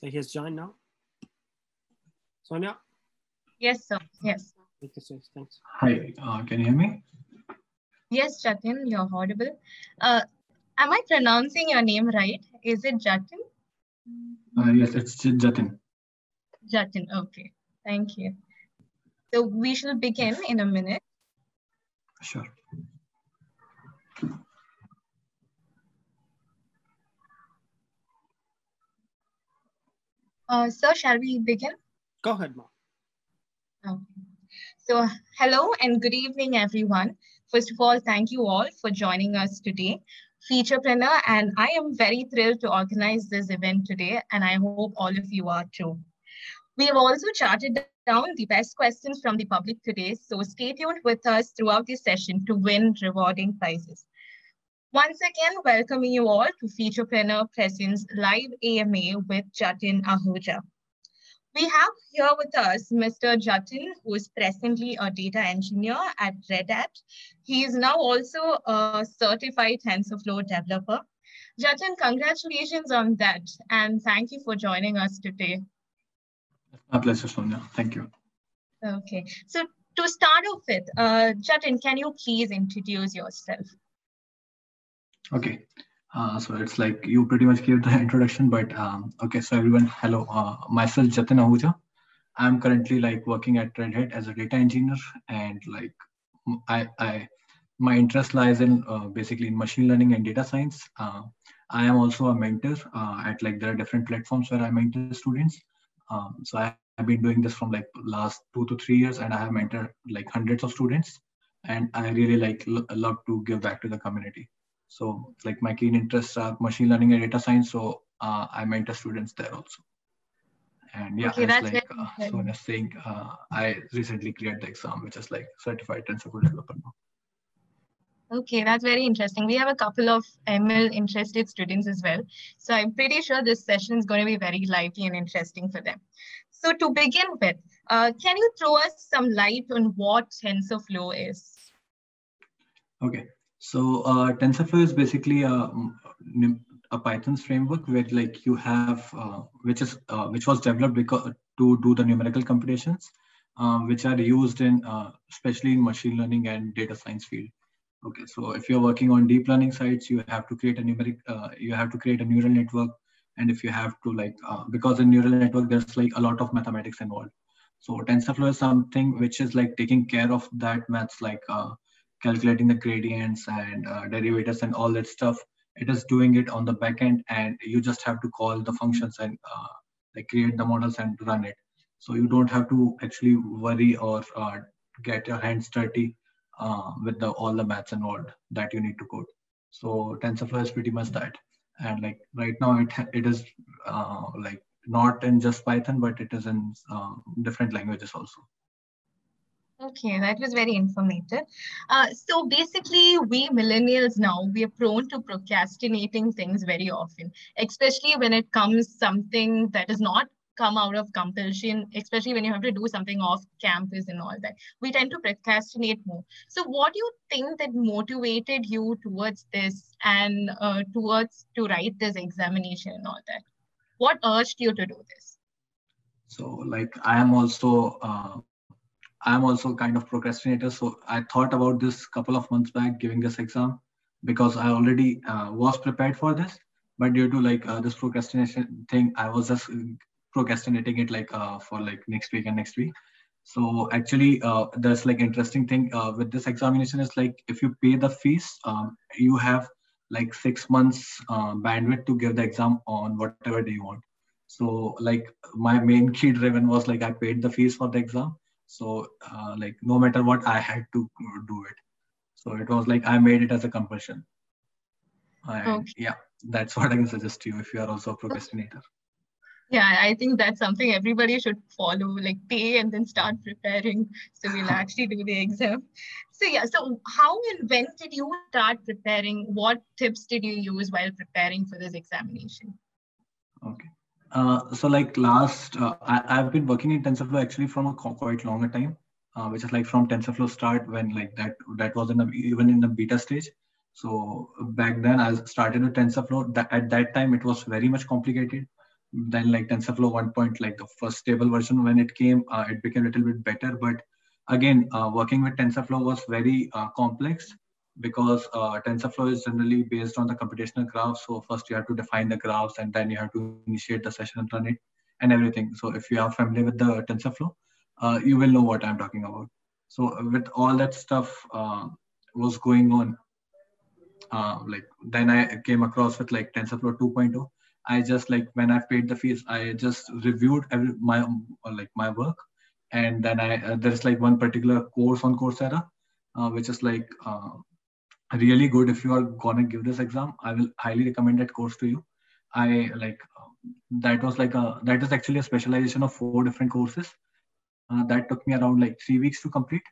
So he has joined now. Sonia? Yes, sir. Yes. Take the stage. Thanks. Hi, uh, can you hear me? Yes, Jatin, you're audible. Uh, am I pronouncing your name right? Is it Jatin? Uh, yes, it's J- Jatin. Jatin, okay. Thank you. So we shall begin in a minute. Sure. Uh, sir, shall we begin? Go ahead, Ma. Okay. So, hello and good evening, everyone. First of all, thank you all for joining us today. Featurepreneur, and I am very thrilled to organize this event today, and I hope all of you are too. We have also charted down the best questions from the public today, so stay tuned with us throughout the session to win rewarding prizes. Once again, welcoming you all to Featurepreneur Presence Live AMA with Jatin Ahuja. We have here with us Mr. Jatin, who is presently a data engineer at Red Hat. He is now also a certified TensorFlow developer. Jatin, congratulations on that, and thank you for joining us today. My pleasure, Sonia. Thank you. Okay, so to start off with, uh, Jatin, can you please introduce yourself? Okay. Uh, so it's like you pretty much gave the introduction, but um, okay. So everyone, hello. Uh, myself, Jatin Ahuja. I'm currently like working at Red Hat as a data engineer, and like I, I my interest lies in uh, basically in machine learning and data science. Uh, I am also a mentor uh, at like there are different platforms where I mentor students. Um, so I have been doing this from like last two to three years, and I have mentored like hundreds of students, and I really like love to give back to the community. So like my keen interests are machine learning and data science. So uh, I mentor students there also. And yeah, Okay, that's like uh, good. Sonia saying, uh, I recently cleared the exam, which is like certified TensorFlow developer now. Okay, that's very interesting. We have a couple of ML interested students as well. So I'm pretty sure this session is going to be very lively and interesting for them. So to begin with, uh, can you throw us some light on what TensorFlow is? Okay, so uh, TensorFlow is basically a, a Python's framework where like you have, uh, which is uh, which was developed because to do the numerical computations, um, which are used in uh, especially in machine learning and data science field. Okay, so if you're working on deep learning sites, you have to create a numeric, uh, you have to create a neural network, and if you have to like, uh, because in neural network there's like a lot of mathematics involved. So TensorFlow is something which is like taking care of that maths, like uh, calculating the gradients and uh, derivatives and all that stuff. It is doing it on the back end, and you just have to call the functions and uh, like create the models and run it. So you don't have to actually worry or uh, get your hands dirty uh, with the all the maths involved that you need to code. So TensorFlow is pretty much that. And like right now, it it is uh, like not in just Python, but it is in uh, different languages also. Okay, that was very informative. Uh, so basically, we millennials now, we are prone to procrastinating things very often, especially when it comes something that does not come out of compulsion, especially when you have to do something off campus and all that. We tend to procrastinate more. So what do you think that motivated you towards this and uh, towards to write this examination and all that? What urged you to do this? So like I am also uh, I am also kind of procrastinator. So I thought about this couple of months back giving this exam because I already uh, was prepared for this, but due to like uh, this procrastination thing, I was just procrastinating it like uh, for like next week and next week. So actually, uh, there's like interesting thing uh, with this examination is like if you pay the fees, um, you have like six months uh, bandwidth to give the exam on whatever day you want. So like my main key driven was like I paid the fees for the exam. So uh, like no matter what, I had to do it. So it was like I made it as a compulsion. And Okay. yeah, that's what I can suggest to you if you are also a procrastinator. Yeah, I think that's something everybody should follow, like pay and then start preparing. So we'll actually do the exam. So yeah, so how and when did you start preparing? What tips did you use while preparing for this examination? Okay. Uh, so like last, uh, I, I've been working in TensorFlow actually from a qu- quite longer time, uh, which is like from TensorFlow start when like that that was in the even in the beta stage. So back then I started with TensorFlow. That, at that time it was very much complicated. then like TensorFlow 1. Point, like the first stable version when it came, uh, it became a little bit better. But again, uh, working with TensorFlow was very uh, complex because uh, TensorFlow is generally based on the computational graph. So first you have to define the graphs and then you have to initiate the session and run it and everything. So if you are familiar with the TensorFlow, uh, you will know what I'm talking about. So with all that stuff uh, was going on, uh, like then I came across with like TensorFlow 2.0. I just like when I paid the fees, I just reviewed every, my like my work, and then I uh, there's like one particular course on Coursera, uh, which is like uh, really good. If you are gonna give this exam i will highly recommend that course to you. I like that was like a that is actually a specialization of four different courses. Uh, that took me around like three weeks to complete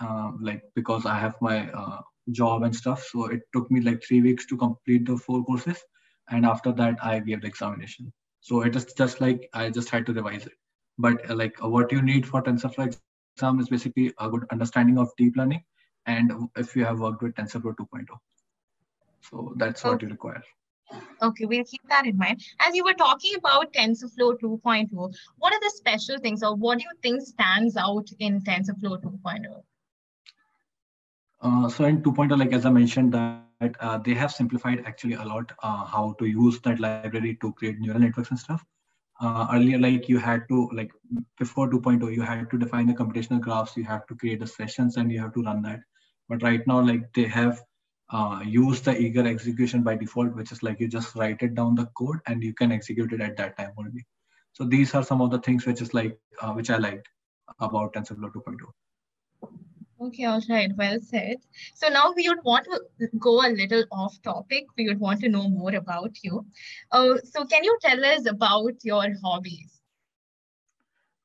uh, like because i have my uh, job and stuff. So it took me like three weeks to complete the four courses. And after that i gave the examination. So it is just like i just had to revise it. But like what you need for tensorflow exam is basically a good understanding of deep learning and if you have worked with TensorFlow 2.0. So that's what you require. Okay, we'll keep that in mind. As you were talking about TensorFlow 2.0, what are the special things or what do you think stands out in TensorFlow 2.0? Uh, so in 2.0, like as I mentioned, that uh, they have simplified actually a lot uh, how to use that library to create neural networks and stuff. Uh, earlier, like you had to like before 2.0, you had to define the computational graphs, you have to create the sessions, and you have to run that. But right now, like they have uh, used the eager execution by default, which is like you just write it down the code and you can execute it at that time only. So these are some of the things which is like uh, which I liked about TensorFlow 2.0. Okay, all right, well said. So now we would want to go a little off topic. We would want to know more about you. Uh, so can you tell us about your hobbies?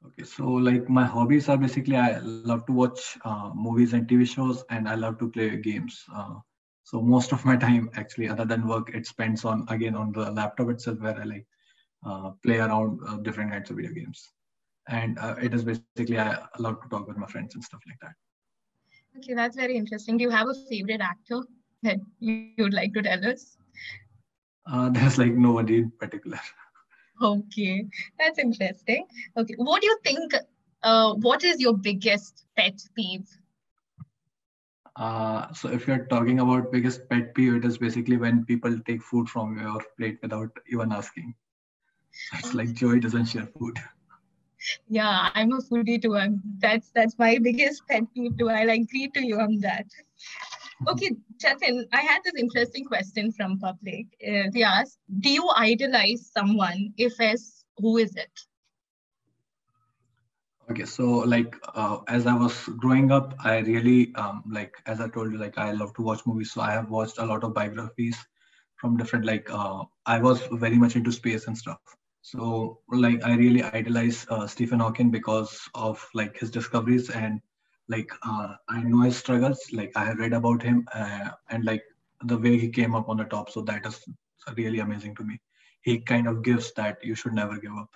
Okay, so like my hobbies are basically I love to watch uh, movies and TV shows, and I love to play games. Uh, so most of my time, actually, other than work, it spends on again on the laptop itself, where I like uh, play around uh, different kinds of video games, and uh, it is basically I love to talk with my friends and stuff like that. Okay, that's very interesting. Do you have a favorite actor that you would like to tell us? Uh, there's like nobody in particular. Okay, that's interesting. Okay, what do you think? Uh, what is your biggest pet peeve? Uh, so if you're talking about biggest pet peeve, it is basically when people take food from your plate without even asking. It's like Joey doesn't share food. Yeah, I'm a foodie too. I'm, that's that's my biggest pet peeve too. I'll agree to you on that. Okay, Jatin, I had this interesting question from public. Uh, they asked, do you idolize someone? If yes, who is it? Okay, so like uh, as I was growing up, I really um, like as I told you, like I love to watch movies. So I have watched a lot of biographies from different like uh, I was very much into space and stuff. So like I really idolize uh, Stephen Hawking because of like his discoveries and like uh, I know his struggles. Like I have read about him uh, and like the way he came up on the top. So that is really amazing to me. He kind of gives that you should never give up.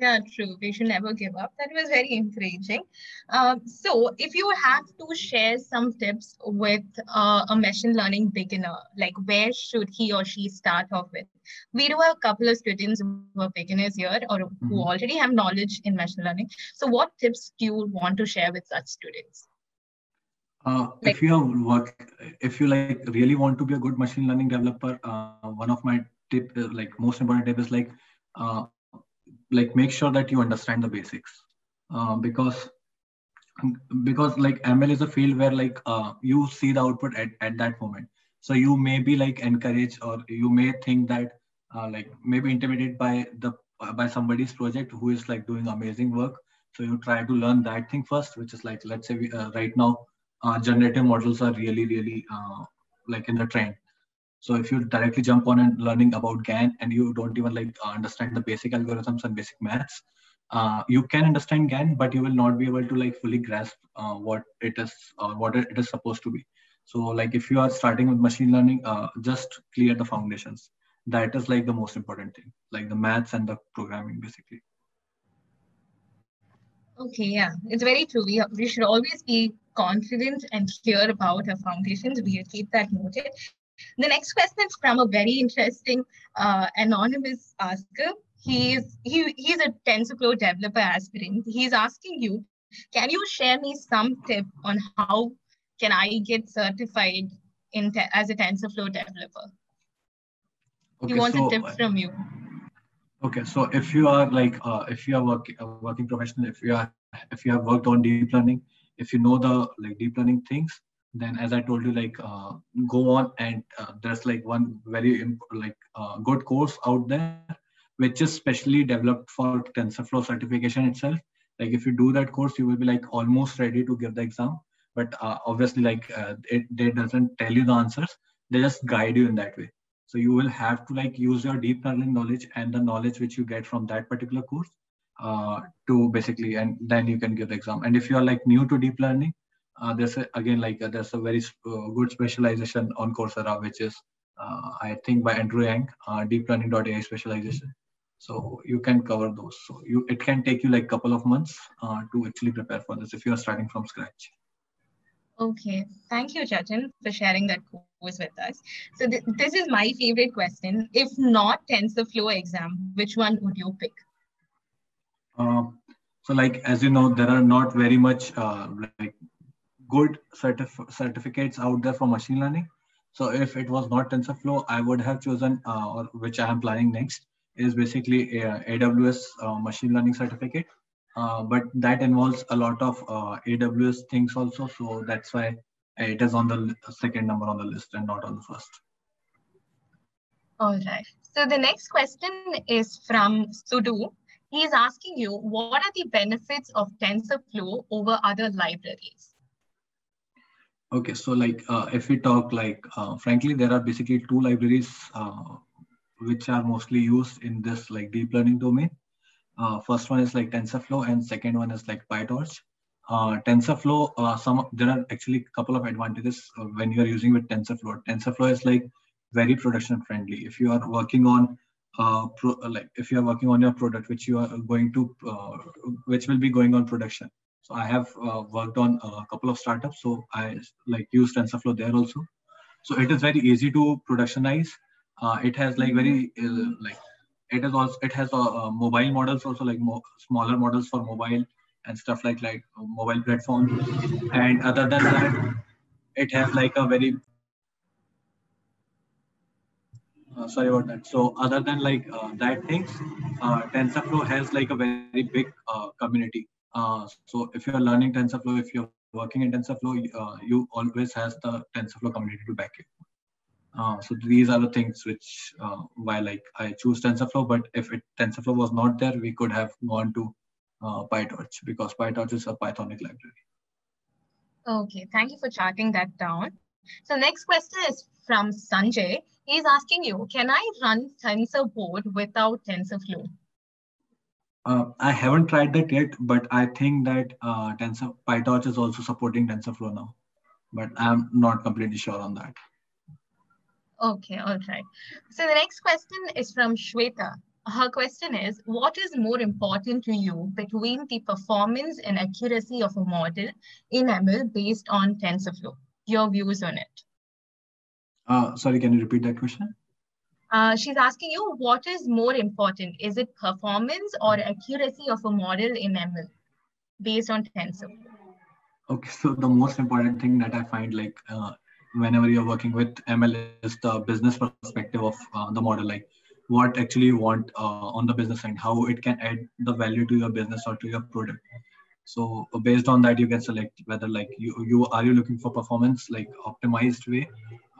Yeah, true. We should never give up. That was very encouraging. Um, so, if you have to share some tips with uh, a machine learning beginner, like where should he or she start off with? We do have a couple of students who are beginners here or who mm-hmm. already have knowledge in machine learning. So, what tips do you want to share with such students? Uh, like, if you work, if you like really want to be a good machine learning developer, uh, one of my tip, like most important tip, is like uh, like make sure that you understand the basics. Uh, because because like ml is a field where like uh, you see the output at, at that moment. So you may be like encouraged or you may think that uh, like maybe intimidated by the uh, by somebody's project who is like doing amazing work. So you try to learn that thing first which is like let's say we, uh, right now uh, generative models are really really like in the trend so if you directly jump on and learning about GAN and you don't even like uh, understand the basic algorithms and basic maths, uh, you can understand GAN, but you will not be able to like fully grasp uh, what it is or what it is supposed to be. So like if you are starting with machine learning, uh, just clear the foundations. That is like the most important thing, like the maths and the programming basically. Okay, yeah, it's very true. We, we should always be confident and clear about our foundations. We'll keep that noted. The next question is from a very interesting uh, anonymous asker. He's he, he's a TensorFlow developer aspirant. He's asking you, can you share me some tip on how can I get certified in as a TensorFlow developer? Okay, he wants so, a tip from you. Okay, so if you are like uh, if you are working a working professional, if you are if you have worked on deep learning, if you know the like deep learning things, then as I told you, like uh, go on and uh, there's like one very like uh, good course out there which is specially developed for TensorFlow certification itself. Like if you do that course, you will be like almost ready to give the exam. But uh, obviously, like uh, it, it doesn't tell you the answers; they just guide you in that way. So you will have to like use your deep learning knowledge and the knowledge which you get from that particular course uh, to basically, and then you can give the exam. And if you are like new to deep learning, there's a, again like uh, there's a very uh, good specialization on Coursera, which is uh, I think by Andrew Ng, uh, deep learning.ai specialization. So you can cover those. So you it can take you like a couple of months uh, to actually prepare for this if you are starting from scratch. Okay, thank you, Jatin, for sharing that course with us. So th this is my favorite question. If not TensorFlow exam, which one would you pick? Uh, so like, as you know, there are not very much uh, like good certif certificates out there for machine learning. So if it was not TensorFlow, I would have chosen, uh, or which I am planning next, is basically a AWS uh, machine learning certificate. Uh, but that involves a lot of uh, AWS things also. So that's why it is on the second number on the list and not on the first. All right. So the next question is from Sudu. He is asking you, what are the benefits of TensorFlow over other libraries? Okay, so like uh, if we talk like, uh, frankly, there are basically two libraries uh, which are mostly used in this like deep learning domain. Uh, first one is like TensorFlow and second one is like PyTorch. Uh, TensorFlow, uh, some there are actually a couple of advantages when you are using with TensorFlow. TensorFlow is like very production friendly. If you are working on pro, like if you are working on your product which you are going to which will be going on production. So I have worked on a couple of startups, so I like use TensorFlow there also. So it is very easy to productionize. Uh, it has like very uh, like it is also it has uh, mobile models also like more smaller models for mobile and stuff like like mobile platform and other than that it has like a very uh, sorry about that. So other than like uh, that things uh, tensorflow has like a very big community so if you're learning tensorflow if you're working in tensorflow you always has the tensorflow community to back it uh, so these are the things which uh, why like I choose TensorFlow. But if it, TensorFlow was not there, we could have gone to uh, PyTorch because PyTorch is a Pythonic library. Okay, thank you for charting that down. So next question is from Sanjay. He's asking you, can I run TensorBoard without TensorFlow? Uh, I haven't tried that yet, but I think that uh, Tensor PyTorch is also supporting TensorFlow now, but I'm not completely sure on that. Okay, all right. So the next question is from Shweta. Her question is, what is more important to you between the performance and accuracy of a model in ML based on TensorFlow? Your views on it. Uh, sorry, can you repeat that question? Uh, she's asking you, what is more important? Is it performance or accuracy of a model in ML based on TensorFlow? Okay, so the most important thing that I find like uh, whenever you're working with ML is the business perspective of uh, the model, like what actually you want uh, on the business end, how it can add the value to your business or to your product. So based on that, you can select whether like you, you are you looking for performance like optimized way.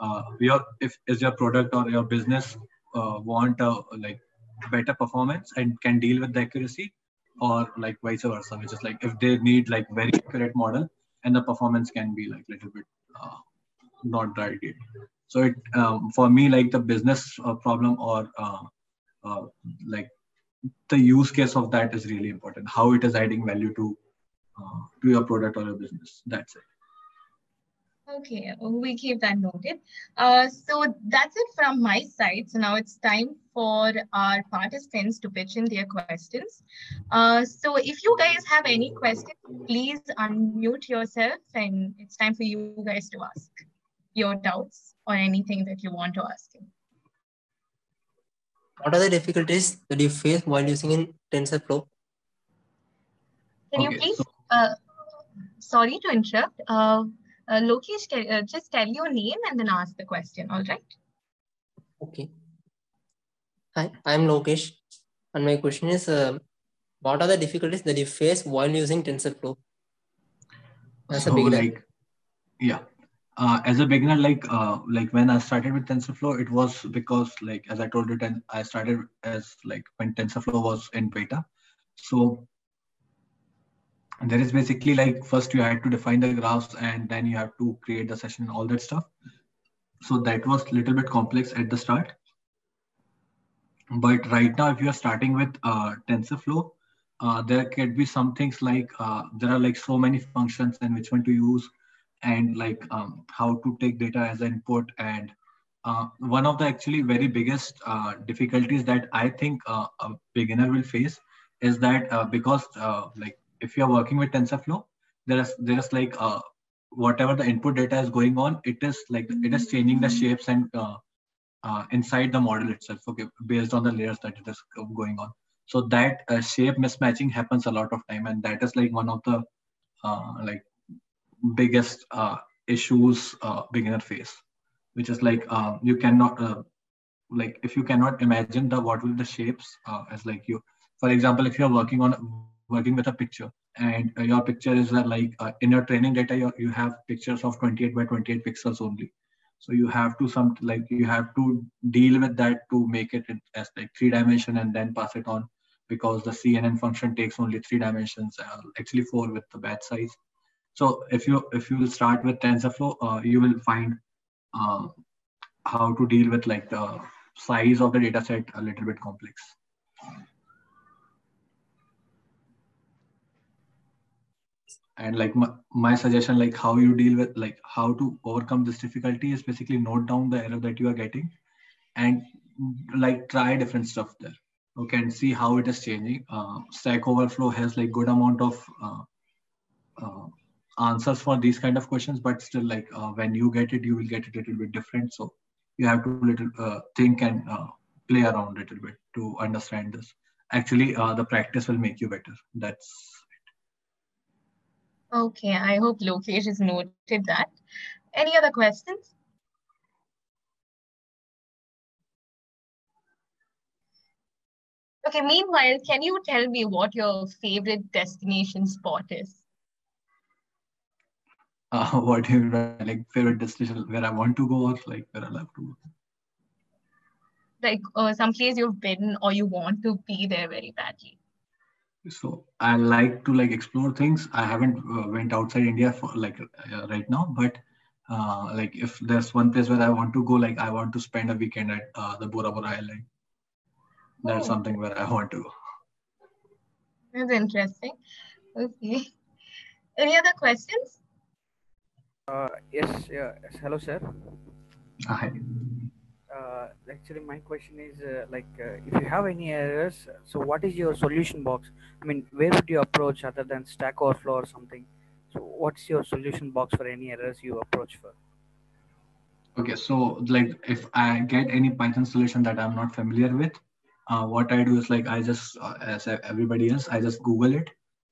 Uh, your if is your product or your business uh, want a like better performance and can deal with the accuracy, or like vice versa, which is like if they need like very accurate model and the performance can be like little bit uh, not right yet. So it um, for me like the business uh, problem or uh, uh, like the use case of that is really important. How it is adding value to uh, to your product or your business. That's it. Okay, we keep that noted. Uh, so that's it from my side. So now it's time for our participants to pitch in their questions. Uh, so if you guys have any questions, please unmute yourself and it's time for you guys to ask. your doubts or anything that you want to ask him. What are the difficulties that you face while using in TensorFlow? Can Okay, you please, so- uh, sorry to interrupt, uh, Lokesh, ca- uh, just tell your name and then ask the question, all right? Okay. Hi, I'm Lokesh. And my question is, uh, what are the difficulties that you face while using TensorFlow? As a so beginner. like yeah uh, as a beginner like uh, like when i started with tensorflow it was because like as i told you i started as like when tensorflow was in beta so there is basically like first you had to define the graphs and then you have to create the session all that stuff. So that was a little bit complex at the start. But right now if you are starting with uh, tensorflow uh, there could be some things like uh, there are like so many functions and which one to use and like um, how to take data as an input and uh, one of the actually very biggest uh, difficulties that i think uh, a beginner will face is that because like if you're working with tensorflow there's there's like uh, whatever the input data is going on it is like it is changing the shapes and uh, uh, inside the model itself okay based on the layers that it is going on. So that uh, shape mismatching happens a lot of time and that is like one of the uh, like biggest uh, issues uh, beginner face which is like you cannot uh, like if you cannot imagine the what will the shapes uh, as like you for example if you're working on working with a picture. And uh, your picture is uh, like uh, in your training data you, you have pictures of 28 by 28 pixels only. So you have to some like you have to deal with that to make it as like three dimension and then pass it on because the cnn function takes only three dimensions uh, actually four with the batch size. So if you if you will start with tensorflow uh, you will find uh, how to deal with like the size of the data set a little bit complex and like my, my suggestion like how you deal with like how to overcome this difficulty is basically note down the error that you are getting and like try different stuff there okay and see how it is changing. Uh, stack overflow has like good amount of uh, uh, answers for these kind of questions but still like uh, when you get it you will get it a little bit different. So you have to little uh, think and uh, play around a little bit to understand this. Actually the practice will make you better. That's Okay, I hope Lokesh has noted that. Any other questions? Okay, meanwhile, can you tell me what your favorite destination spot is? uh, what you like favorite destination where I want to go or like where I love to go. Like uh, some place you've been or you want to be there very badly? So I like to like explore things. I haven't uh, went outside India for like uh, right now, but uh, like if there's one place where I want to go, like I want to spend a weekend at uh, the Bora Bora Island. That's Oh. something where I want to go. That's interesting. Okay. Any other questions? Uh, yes, yeah, yes, hello, sir. Hi. Uh, actually, my question is uh, like, uh, if you have any errors, so what is your solution box? I mean, where would you approach other than Stack Overflow or something? So, what's your solution box for any errors you approach for? Okay, so like if I get any Python solution that I'm not familiar with, uh, what I do is like I just, uh, as everybody else, I just Google it.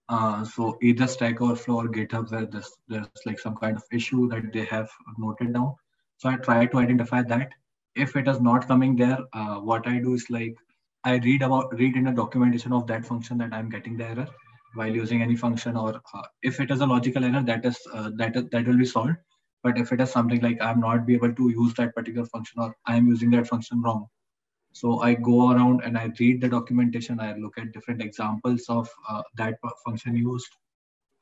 Uh, so either Stack Overflow or GitHub where there's, there's like some kind of issue that they have noted down. So I try to identify that. If it is not coming there, uh, what I do is like I read about read in the documentation of that function that I'm getting the error while using any function, or uh, if it is a logical error, that is uh, that that will be solved. But if it is something like I'm not be able to use that particular function or I'm using that function wrong, so I go around and I read the documentation. I look at different examples of uh, that function used,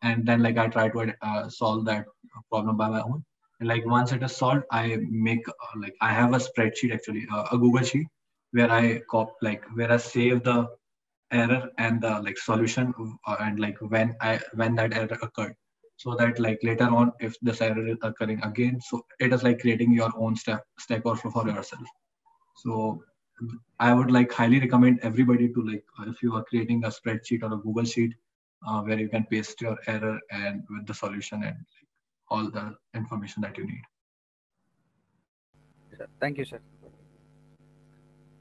and then like I try to uh, solve that problem by my own. Like once it is solved, I make uh, like I have a spreadsheet actually, uh, a Google sheet where I cop like where I save the error and the like solution uh, and like when I when that error occurred. So that like later on if this error is occurring again so it is like creating your own step stack overflow for yourself. So i would like highly recommend everybody to like uh, if you are creating a spreadsheet or a google sheet uh, where you can paste your error and with the solution and like, all the information that you need sir. Thank you, sir.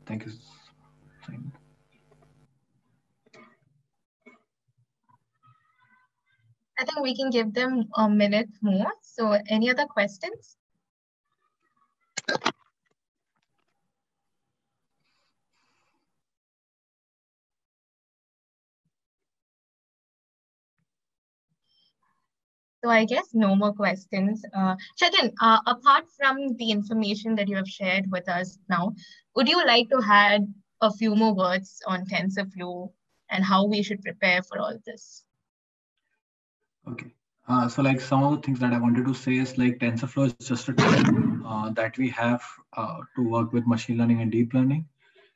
Thank you. I think we can give them a minute more. So any other questions? So I guess no more questions. Uh, Chetan, uh, apart from the information that you have shared with us now, would you like to add a few more words on TensorFlow and how we should prepare for all this? Okay. Uh, so like some of the things that I wanted to say is like TensorFlow is just a tool uh, that we have uh, to work with machine learning and deep learning.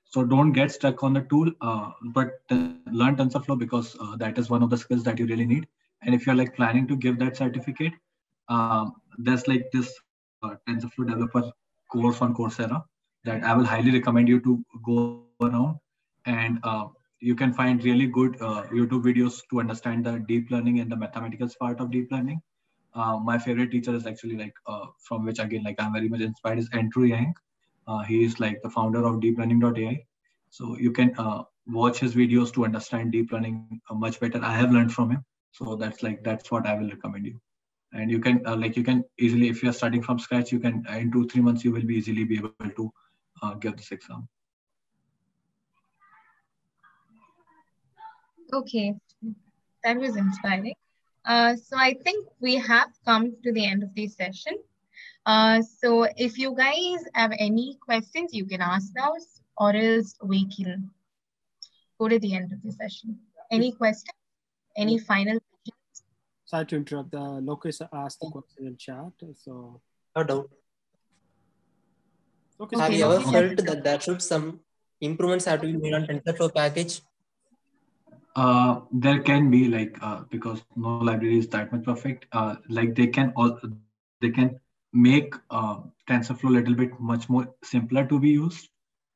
So don't get stuck on the tool, uh, but learn TensorFlow because uh, that is one of the skills that you really need. And if you're like planning to give that certificate, um, there's like this uh, TensorFlow developer course on Coursera that I will highly recommend you to go around. And uh, you can find really good uh, YouTube videos to understand the deep learning and the mathematical part of deep learning. Uh, my favorite teacher is actually like uh, from which again like I'm very much inspired is Andrew Ng. Uh, he is like the founder of deeplearning.ai. So you can watch his videos to understand deep learning much better. I have learned from him so that's like that's what i will recommend you. And you can uh, like you can easily if you're starting from scratch you can uh, in two three months you will be easily be able to uh, give this exam. Okay. That was inspiring. Uh, so i think we have come to the end of this session. Uh, so if you guys have any questions you can ask now or else we can go to the end of the session. Any questions any final questions? Sorry to interrupt. The Lokesh asked the question in chat. So no doubt. Okay. Have you ever felt that there should some improvements have to be made on TensorFlow package? Uh, there can be like uh, because no library is that much perfect. Uh, like they can all they can make uh, TensorFlow a little bit much more simpler to be used.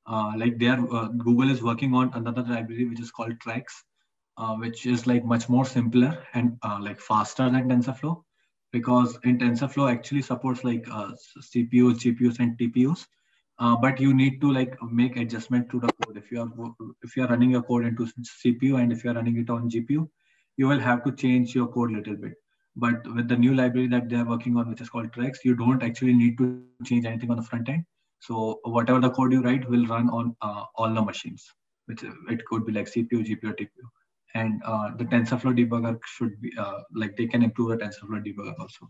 Uh, like they are uh, Google is working on another library which is called Trax, uh, which is like much more simpler and uh, like faster than TensorFlow because in TensorFlow actually supports like uh, CPUs, GPUs, and TPUs. Uh, but you need to like make adjustment to the code. If you are if you are running your code into CPU and if you are running it on GPU, you will have to change your code a little bit. But with the new library that they are working on, which is called Trax, you don't actually need to change anything on the front end. So whatever the code you write will run on uh, all the machines, which it could be like CPU, GPU, TPU and uh, the TensorFlow debugger should be uh, like they can improve the TensorFlow debugger also.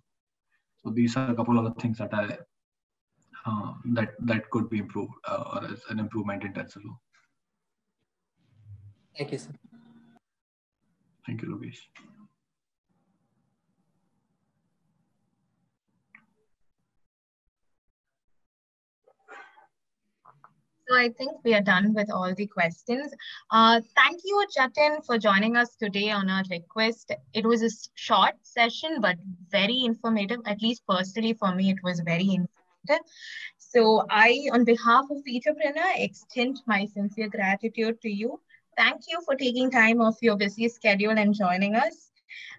So these are a couple of the things that I uh, that that could be improved uh, or as an improvement in TensorFlow. Thank you, sir. Thank you, Lokesh. So I think we are done with all the questions. Uh, thank you, Jatin, for joining us today on our request. It was a short session, but very informative. At least personally for me, it was very informative. So I, on behalf of Featurepreneur, extend my sincere gratitude to you. Thank you for taking time off your busy schedule and joining us.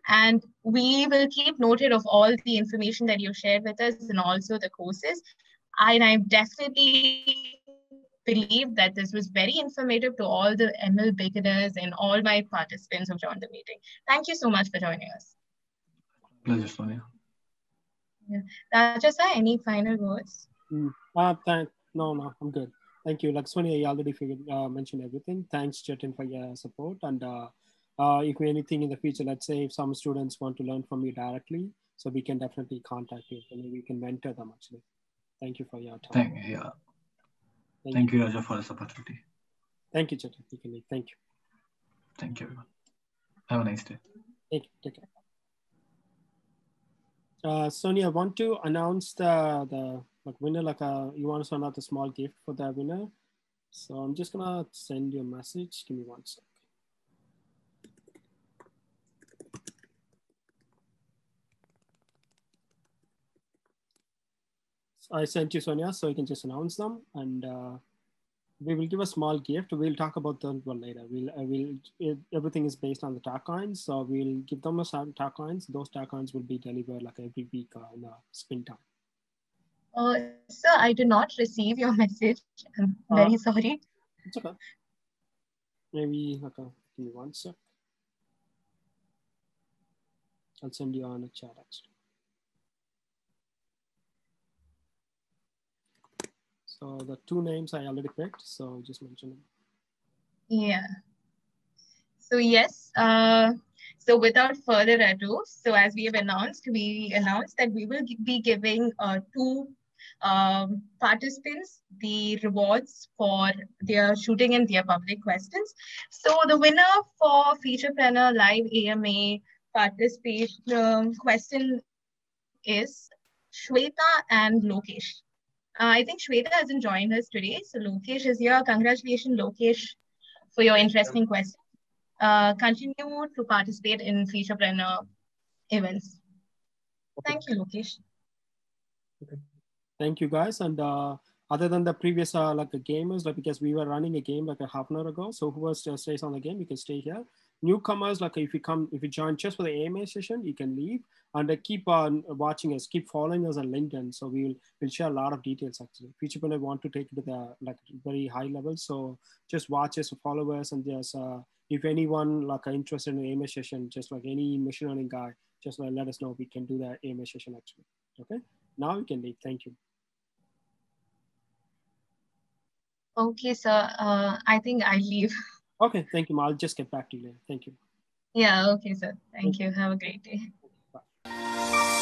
And we will keep noted of all the information that you shared with us and also the courses. And I definitely believe that this was very informative to all the ML beginners and all my participants who joined the meeting. Thank you so much for joining us. Pleasure, Sonia. Yeah. Raja sir, any final words? Mm. Uh, thank, no, no, I'm good. Thank you. Like Sonia, you already figured, uh, mentioned everything. Thanks, Chetan, for your support. And uh, uh, if anything in the future, let's say if some students want to learn from you directly, so we can definitely contact you and we can mentor them actually. Thank you for your time. Thank, yeah. Thank, Thank you, Raja, for this opportunity. Thank you, Chetan. Thank you. Thank you, everyone. Have a nice day. Thank you. Take care. Uh, Sonia, I want to announce the the like winner. Like, uh, you want to send out a small gift for the winner. So I'm just gonna send you a message. Give me one sec. I sent you Sonia, so you can just announce them, and uh, we will give a small gift. We'll talk about them one later. We'll, uh, we'll it, everything is based on the tag coins, so we'll give them a tag coins. Those tag coins will be delivered like every week uh, in the spin time. Uh, sir, I did not receive your message. I'm Uh, very sorry. It's okay. Maybe okay. Give me one sec. I'll send you on a chat actually. So the two names I already picked, so just mention them. Yeah. So yes, uh, so without further ado, so as we have announced, we announced that we will be giving uh, two um, participants the rewards for their shooting and their public questions. So the winner for Featurepreneur Live AMA participation um, question is Shweta and Lokesh. Uh, I think Shweta hasn't joined us today, so Lokesh is here. Congratulations, Lokesh, for your interesting question. Uh, continue to participate in Featurepreneur events. Thank you, Lokesh. Thank you guys. And uh, other than the previous uh, like the gamers, like because we were running a game like a half an hour ago. So who was uh, stays on the game, you can stay here. Newcomers, like if you come, if you join just for the AMA session, you can leave and uh, keep on watching us, keep following us on LinkedIn. So we will we'll share a lot of details actually. Future I want to take it to the like very high level. So just watch us, follow us, and just uh, if anyone like are interested in AMA session, just like any machine learning guy, just like, let us know. We can do that AMA session actually. Okay. Now we can leave. Thank you. Okay, sir. Uh, I think I leave. Okay, thank you. Ma. I'll just get back to you later. Thank you. Yeah, okay, sir. Thank you. Have a great day. Bye.